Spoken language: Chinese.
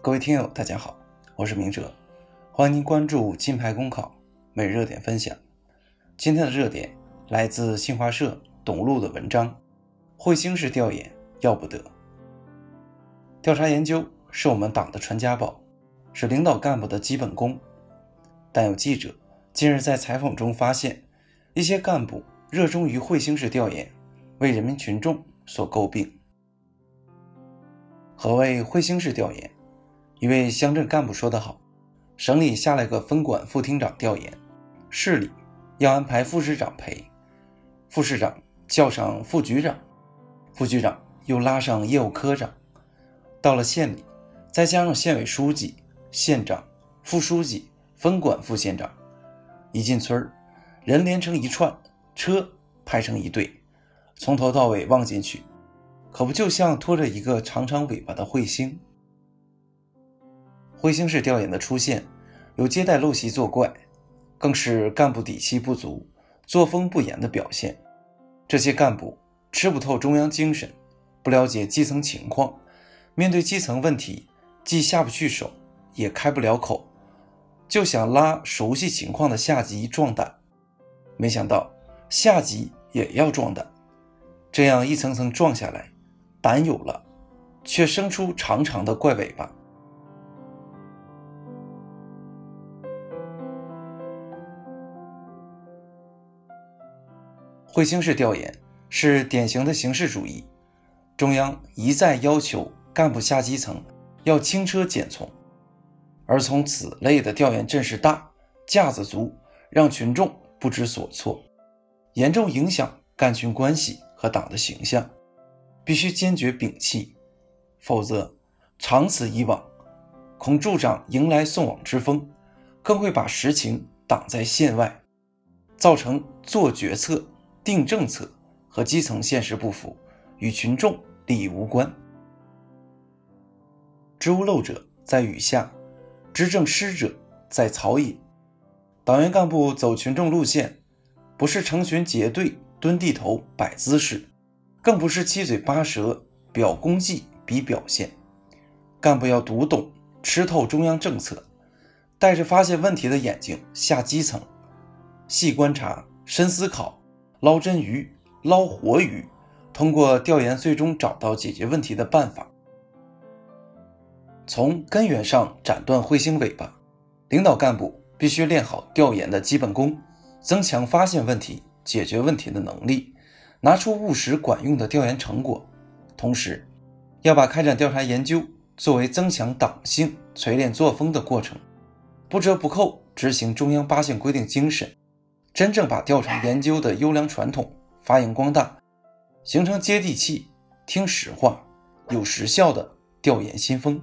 各位听友，大家好，我是明哲，欢迎您关注金牌公考每日热点分享。今天的热点来自新华社董路的文章：彗星式调研要不得。调查研究是我们党的传家宝，是领导干部的基本功。但有记者近日在采访中发现，一些干部热衷于彗星式调研，为人民群众所诟病。何谓彗星式调研？一位乡镇干部说得好：“省里下来个分管副厅长调研，市里要安排副市长陪，副市长叫上副局长，副局长又拉上业务科长，到了县里，再加上县委书记、县长、副书记、分管副县长，一进村儿，人连成一串，车排成一队，从头到尾望进去，可不就像拖着一个长长尾巴的彗星？”彗星式调研的出现，有接待陋习作怪，更是干部底气不足、作风不严的表现。这些干部吃不透中央精神，不了解基层情况，面对基层问题，既下不去手，也开不了口，就想拉熟悉情况的下级壮胆。没想到下级也要壮胆，这样一层层撞下来，胆有了，却生出长长的怪尾巴。彗星式调研是典型的形式主义，中央一再要求干部下基层要轻车简从，而从此类的调研阵势大、架子足，让群众不知所措，严重影响干群关系和党的形象，必须坚决摒弃，否则长此以往，恐助长迎来送往之风，更会把实情挡在线外，造成做决策。定政策和基层现实不符，与群众利益无关。知屋漏者在雨下，知政失者在草野。党员干部走群众路线，不是成群结队蹲地头摆姿势，更不是七嘴八舌表功绩比表现。干部要读懂、吃透中央政策，带着发现问题的眼睛下基层，细观察、深思考。捞真鱼，捞活鱼，通过调研最终找到解决问题的办法，从根源上斩断彗星尾巴。领导干部必须练好调研的基本功，增强发现问题、解决问题的能力，拿出务实管用的调研成果。同时，要把开展调查研究作为增强党性、锤炼作风的过程，不折不扣执行中央八项规定精神。真正把调查研究的优良传统发扬光大，形成接地气、听实话、有实效的调研新风。